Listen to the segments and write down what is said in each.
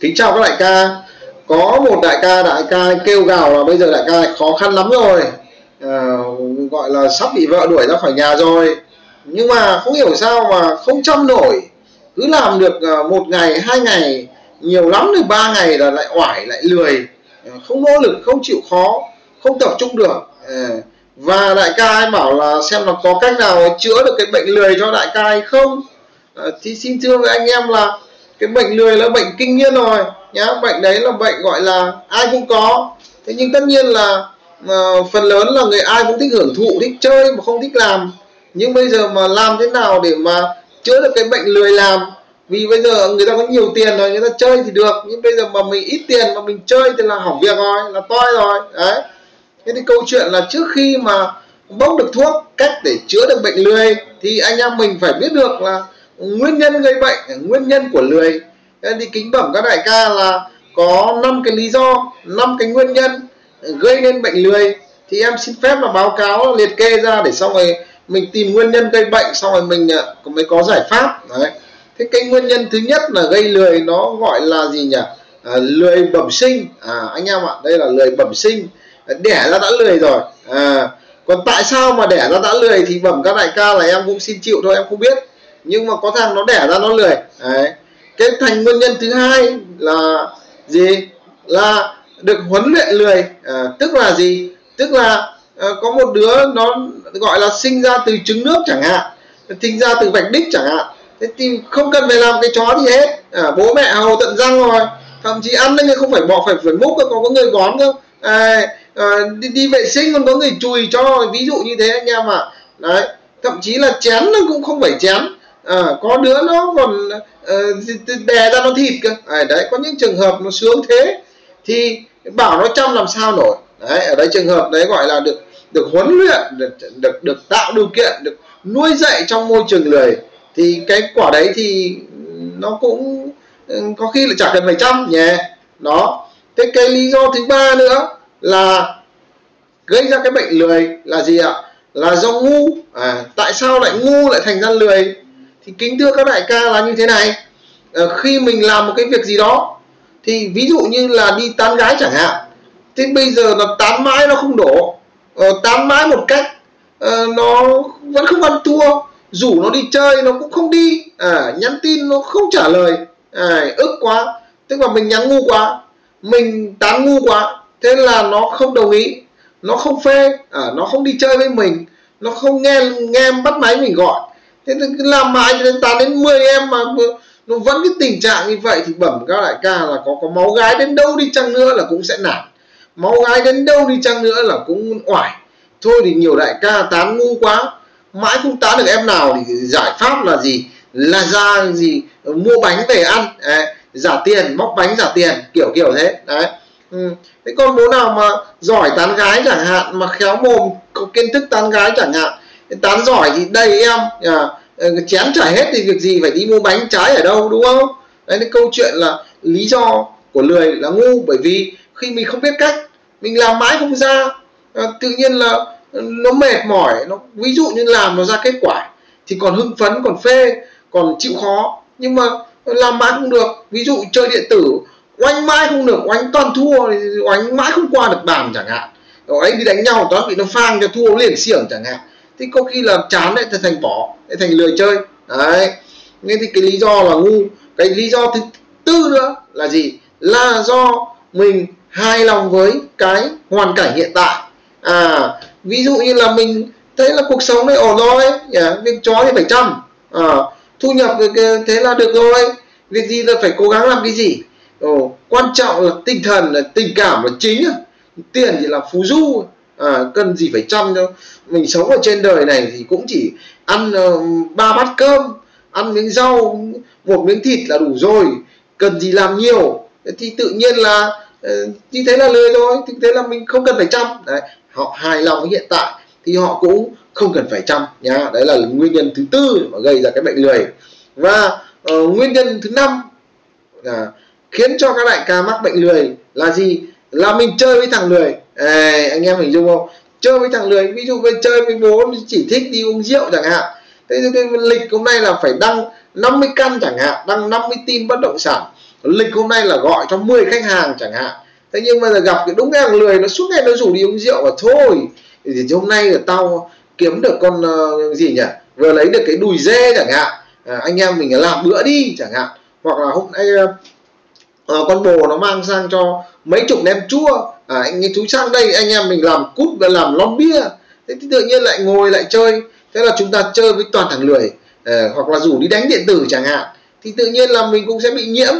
kính chào các đại ca. Có một đại ca đại ca kêu gào là bây giờ đại ca khó khăn lắm rồi. À, gọi là sắp bị vợ đuổi ra khỏi nhà rồi. Nhưng mà không hiểu sao mà không chăm nổi. Cứ làm được à, một ngày hai ngày nhiều lắm thì ba ngày là lại oải lại lười. À, không nỗ lực không chịu khó không tập trung được. À, và đại ca ấy bảo là xem là có cách nào chữa được cái bệnh lười cho đại ca hay không. À, thì xin thưa với anh em là cái bệnh lười là bệnh kinh niên rồi nhá. Bệnh đấy là bệnh gọi là ai cũng có. Thế nhưng tất nhiên là uh, phần lớn là người ai cũng thích hưởng thụ thích chơi mà không thích làm. Nhưng bây giờ mà làm thế nào để mà chữa được cái bệnh lười làm? Vì bây giờ người ta có nhiều tiền rồi người ta chơi thì được. Nhưng bây giờ mà mình ít tiền mà mình chơi thì là hỏng việc rồi là toi rồi. Đấy. Thế thì câu chuyện là trước khi mà bốc được thuốc cách để chữa được bệnh lười thì anh em mình phải biết được là nguyên nhân gây bệnh nguyên nhân của lười. Đi thì kính bẩm các đại ca là có năm cái lý do năm cái nguyên nhân gây nên bệnh lười. Thì em xin phép là báo cáo liệt kê ra để xong rồi mình tìm nguyên nhân gây bệnh xong rồi mình à, mới có giải pháp. Đấy. Thế cái nguyên nhân thứ nhất là gây lười nó gọi là gì nhỉ? À, lười bẩm sinh. À anh em ạ đây là lười bẩm sinh. Đẻ ra đã lười rồi. À còn tại sao mà đẻ ra đã lười thì bẩm các đại ca là em cũng xin chịu thôi em không biết nhưng mà có thằng nó đẻ ra nó lười. Đấy. Cái thành nguyên nhân thứ hai là gì? Là được huấn luyện lười. À, tức là gì? Tức là à, có một đứa nó gọi là sinh ra từ trứng nước chẳng hạn sinh ra từ vạch đích chẳng hạn. Thế thì không cần phải làm cái chó gì hết. À, bố mẹ hầu tận răng rồi. Thậm chí ăn nên không phải bỏ phải phải múc còn có người gón không à, à, đi, đi vệ sinh còn có người chùi cho ví dụ như thế anh em ạ à. đấy thậm chí là chén nó cũng không phải chén à, có đứa nó còn uh, đè ra nó thịt cơ. À, đấy có những trường hợp nó sướng thế thì bảo nó chăm làm sao nổi. Đấy ở đây trường hợp đấy gọi là được được huấn luyện được được được tạo điều kiện được nuôi dạy trong môi trường lười. Thì cái quả đấy thì nó cũng ừ, có khi là chả cần phải chăm nhé đó. Thế cái lý do thứ ba nữa là gây ra cái bệnh lười là gì ạ? Là do ngu. À, tại sao lại ngu lại thành ra lười? Thì kính thưa các đại ca là như thế này. À, khi mình làm một cái việc gì đó thì ví dụ như là đi tán gái chẳng hạn thế bây giờ là tán mãi nó không đổ. À, tán mãi một cách à, nó vẫn không ăn thua. Rủ nó đi chơi nó cũng không đi. À, nhắn tin nó không trả lời. À, ức quá. Tức là mình nhắn ngu quá. Mình tán ngu quá. Thế là nó không đồng ý. Nó không phê. À, nó không đi chơi với mình. Nó không nghe nghe bắt máy mình gọi thế thì làm mãi cho đến 8 đến 10 em mà nó vẫn cái tình trạng như vậy thì bẩm các đại ca là có có máu gái đến đâu đi chăng nữa là cũng sẽ nản. Máu gái đến đâu đi chăng nữa là cũng oải. Thôi thì nhiều đại ca tán ngu quá. Mãi không tán được em nào thì giải pháp là gì? Là ra gì? Mua bánh về ăn. Đấy, giả tiền móc bánh giả tiền kiểu kiểu thế. Đấy. Ừ. thế con bố nào mà giỏi tán gái chẳng hạn mà khéo mồm có kiến thức tán gái chẳng hạn tán giỏi thì đầy em à, ờ, chén chả hết thì việc gì phải đi mua bánh trái ở đâu đúng không? Đấy cái câu chuyện là lý do của lười là ngu bởi vì khi mình không biết cách mình làm mãi không ra. À, tự nhiên là ờ, nó mệt mỏi nó ví dụ như làm nó ra kết quả thì còn hưng phấn còn phê còn chịu khó. Nhưng mà làm mãi không được ví dụ chơi điện tử oanh mãi không được oanh toàn thua oanh mãi không qua được bàn chẳng hạn. Rồi đi đánh nhau toán bị nó phang cho thua liền xiểng chẳng hạn thì có khi là chán đấy thành bỏ thành lười chơi. Đấy. Nên thì cái lý do là ngu. Cái lý do thứ tư nữa là gì? Là do mình hài lòng với cái hoàn cảnh hiện tại. À ví dụ như là mình thấy là cuộc sống này ổn rồi yeah, việc chó thì phải chăm. À, thu nhập thế là được rồi. Việc gì là phải cố gắng làm cái gì? Ồ, quan trọng là tinh thần là tình cảm là chính tiền thì là phú du à, cần gì phải chăm cho mình sống ở trên đời này thì cũng chỉ ăn uh, ba bát cơm ăn miếng rau một miếng thịt là đủ rồi. Cần gì làm nhiều? Thì tự nhiên là uh, như thế là lười thôi. Thì thế là mình không cần phải chăm. Đấy họ hài lòng với hiện tại thì họ cũng không cần phải chăm nhá đấy là nguyên nhân thứ tư mà gây ra cái bệnh lười. Và uh, nguyên nhân thứ năm là khiến cho các đại ca mắc bệnh lười là gì? Là mình chơi với thằng lười à, anh em hình dung không? Chơi với thằng lười ví dụ bên chơi với bố chỉ thích đi uống rượu chẳng hạn. Thế thì cái lịch hôm nay là phải đăng 50 căn chẳng hạn đăng 50 tin bất động sản. Lịch hôm nay là gọi cho 10 khách hàng chẳng hạn. Thế nhưng mà giờ gặp cái đúng cái thằng lười nó suốt ngày nó rủ đi uống rượu và thôi. Thì hôm nay là tao kiếm được con uh, gì nhỉ? Vừa lấy được cái đùi dê chẳng hạn. À, anh em mình làm bữa đi chẳng hạn. Hoặc là hôm nay ờ, à, con bồ nó mang sang cho mấy chục nem chua. À, anh chú sang đây anh em mình làm cút và làm lon bia. Thế thì tự nhiên lại ngồi lại chơi. Thế là chúng ta chơi với toàn thằng lười. À, hoặc là rủ đi đánh điện tử chẳng hạn. Thì tự nhiên là mình cũng sẽ bị nhiễm.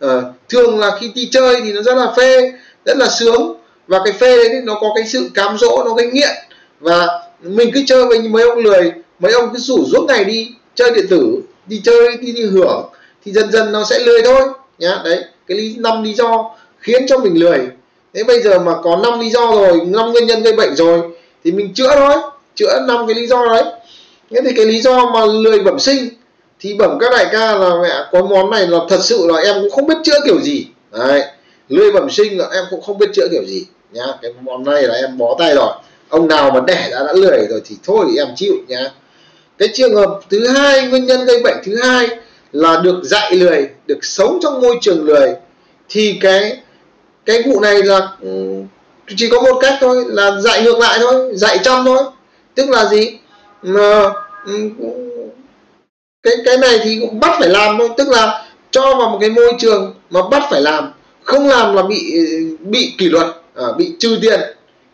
À, thường là khi đi chơi thì nó rất là phê rất là sướng. Và cái phê đấy nó có cái sự cám dỗ nó cái nghiện. Và mình cứ chơi với mấy ông lười mấy ông cứ rủ suốt ngày đi chơi điện tử đi chơi đi đi hưởng thì dần dần nó sẽ lười thôi nhá. Đấy cái lý, năm lý do khiến cho mình lười. Thế bây giờ mà có năm lý do rồi, năm nguyên nhân gây bệnh rồi, thì mình chữa thôi, chữa năm cái lý do đấy. Thế thì cái lý do mà lười bẩm sinh, thì bẩm các đại ca là, mẹ, có món này là thật sự là em cũng không biết chữa kiểu gì. Đấy, lười bẩm sinh là em cũng không biết chữa kiểu gì. Nhá, cái món này là em bó tay rồi, ông nào mà đẻ đã đã lười rồi thì thôi thì em chịu, nhá. Cái trường hợp thứ hai, nguyên nhân gây bệnh thứ hai là được dạy lười được sống trong môi trường lười thì cái cái vụ này là ừ, chỉ có một cách thôi là dạy ngược lại thôi dạy trong thôi. Tức là gì? Mà ừ, cái cái này thì cũng bắt phải làm thôi. Tức là cho vào một cái môi trường mà bắt phải làm không làm là bị bị kỷ luật à, bị trừ tiền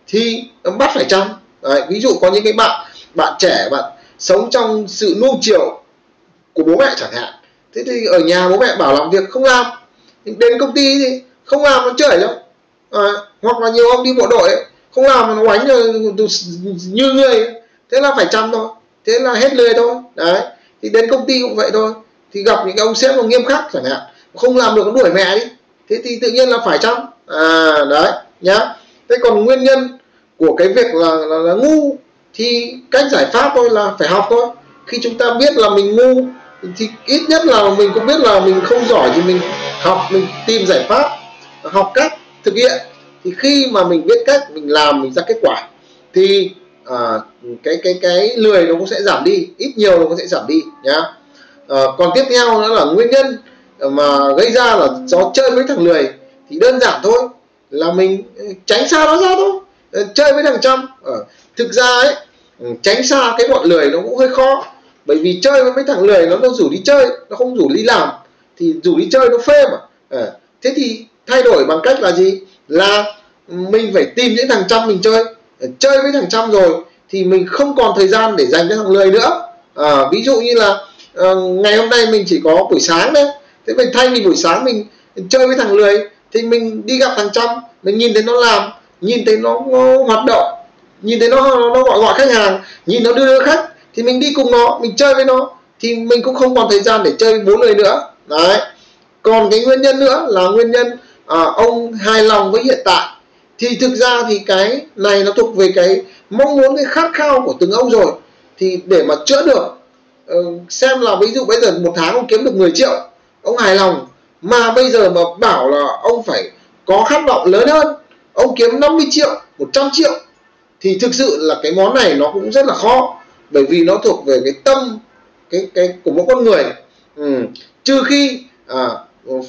thì bắt phải chăm Đấy, ví dụ có những cái bạn bạn trẻ bạn sống trong sự nuông chiều của bố mẹ chẳng hạn thế thì ở nhà bố mẹ bảo làm việc không làm. Đến công ty thì không làm nó chửi lắm. À, hoặc là nhiều ông đi bộ đội ấy, không làm nó oánh như người. Thế là phải chăm thôi. Thế là hết lười thôi. Đấy thì đến công ty cũng vậy thôi. Thì gặp những cái ông sếp còn nghiêm khắc chẳng hạn không làm được nó đuổi mẹ đi. Thế thì tự nhiên là phải chăm. À đấy nhá. Thế còn nguyên nhân của cái việc là, là, là ngu thì cách giải pháp thôi là phải học thôi. Khi chúng ta biết là mình ngu thì ít nhất là mình cũng biết là mình không giỏi thì mình học mình tìm giải pháp học cách thực hiện. Thì khi mà mình biết cách mình làm mình ra kết quả thì à, cái cái cái lười nó cũng sẽ giảm đi ít nhiều nó cũng sẽ giảm đi nhá. À, còn tiếp theo nữa là nguyên nhân mà gây ra là do chơi với thằng lười. Thì đơn giản thôi là mình ừ, tránh xa nó ra thôi ờ, chơi với thằng trăm à, ờ, thực ra ấy ừ, tránh xa cái bọn lười nó cũng hơi khó bởi vì chơi với mấy thằng lười nó nó rủ đi chơi nó không rủ đi làm thì rủ đi chơi nó phê mà. À, thế thì thay đổi bằng cách là gì? Là mình phải tìm những thằng trăm mình chơi. Ờ, chơi với thằng trăm rồi thì mình không còn thời gian để dành cho thằng lười nữa. À, ví dụ như là à, ngày hôm nay mình chỉ có buổi sáng đấy thế mình thay vì buổi sáng mình chơi với thằng lười thì mình đi gặp thằng trăm mình nhìn thấy nó làm nhìn thấy nó, nó hoạt động nhìn thấy nó nó gọi gọi khách hàng nhìn nó đưa, đưa khách thì mình đi cùng nó mình chơi với nó. Thì mình cũng không còn thời gian để chơi với bốn người nữa. Đấy. Còn cái nguyên nhân nữa là nguyên nhân à, ông hài lòng với hiện tại. Thì thực ra thì cái này nó thuộc về cái mong muốn cái khát khao của từng ông rồi. Thì để mà chữa được ờ, xem là ví dụ bây giờ một tháng ông kiếm được 10 triệu ông hài lòng. Mà bây giờ mà bảo là ông phải có khát vọng lớn hơn ông kiếm 50 triệu 100 triệu thì thực sự là cái món này nó cũng rất là khó bởi vì nó thuộc về cái tâm cái cái của mỗi con người. Ừ. trừ khi à,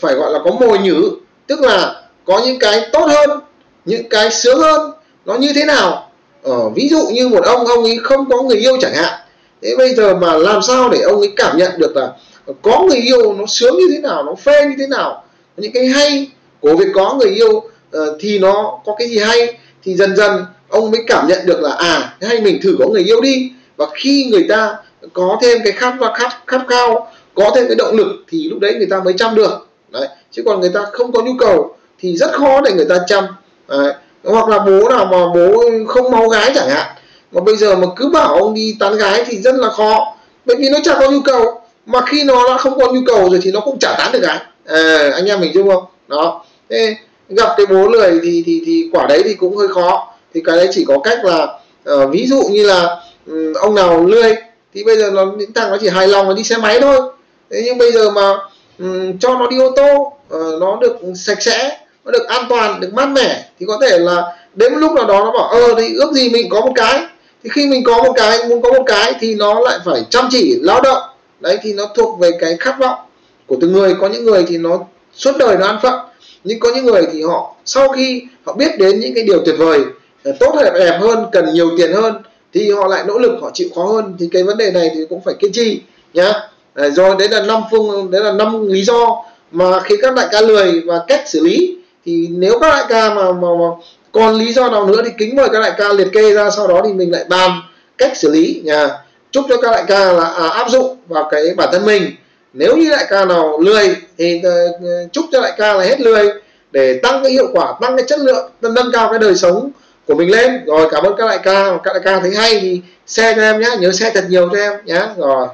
phải gọi là có mồi nhử tức là có những cái tốt hơn những cái sướng hơn nó như thế nào? Ờ, ví dụ như một ông ông ấy không có người yêu chẳng hạn. Thế bây giờ mà làm sao để ông ấy cảm nhận được là có người yêu nó sướng như thế nào nó phê như thế nào? Những cái hay của việc có người yêu uh, thì nó có cái gì hay? Thì dần dần ông mới cảm nhận được là à hay mình thử có người yêu đi và khi người ta có thêm cái khát và khát khát khao có thêm cái động lực thì lúc đấy người ta mới chăm được. Đấy. Chứ còn người ta không có nhu cầu thì rất khó để người ta chăm. Đấy. hoặc là bố nào mà bố không máu gái chẳng hạn mà bây giờ mà cứ bảo ông đi tán gái thì rất là khó. Bởi vì nó chẳng có nhu cầu mà khi nó đã không có nhu cầu rồi thì nó cũng chả tán được gái. À, anh em mình chung không? Đó. Thế gặp cái bố lười thì thì thì quả đấy thì cũng hơi khó. Thì cái đấy chỉ có cách là uh, ví dụ như là Ừ, ông nào lười thì bây giờ nó những thằng nó chỉ hài lòng là đi xe máy thôi. Thế nhưng bây giờ mà um, cho nó đi ô tô uh, nó được sạch sẽ nó được an toàn được mát mẻ thì có thể là đến lúc nào đó nó bảo ờ thì ước gì mình có một cái. Thì khi mình có một cái muốn có một cái thì nó lại phải chăm chỉ lao động. Đấy thì nó thuộc về cái khát vọng của từng người. Có những người thì nó suốt đời nó ăn phận nhưng có những người thì họ sau khi họ biết đến những cái điều tuyệt vời ờ, tốt đẹp đẹp hơn cần nhiều tiền hơn thì họ lại nỗ lực họ chịu khó hơn. Thì cái vấn đề này thì cũng phải kiên trì nhá. Rồi đấy là năm phương đấy là năm lý do mà khi các đại ca lười và cách xử lý. Thì nếu các đại ca mà, mà, mà còn lý do nào nữa thì kính mời các đại ca liệt kê ra sau đó thì mình lại bàn cách xử lý nhà chúc cho các đại ca là à, áp dụng vào cái bản thân mình. Nếu như đại ca nào lười thì uh, chúc cho đại ca là hết lười để tăng cái hiệu quả tăng cái chất lượng nâng cao cái đời sống của mình lên. Rồi, cảm ơn các đại ca. Các đại ca thấy hay thì share cho em nhé nhớ share thật nhiều cho em nhé rồi.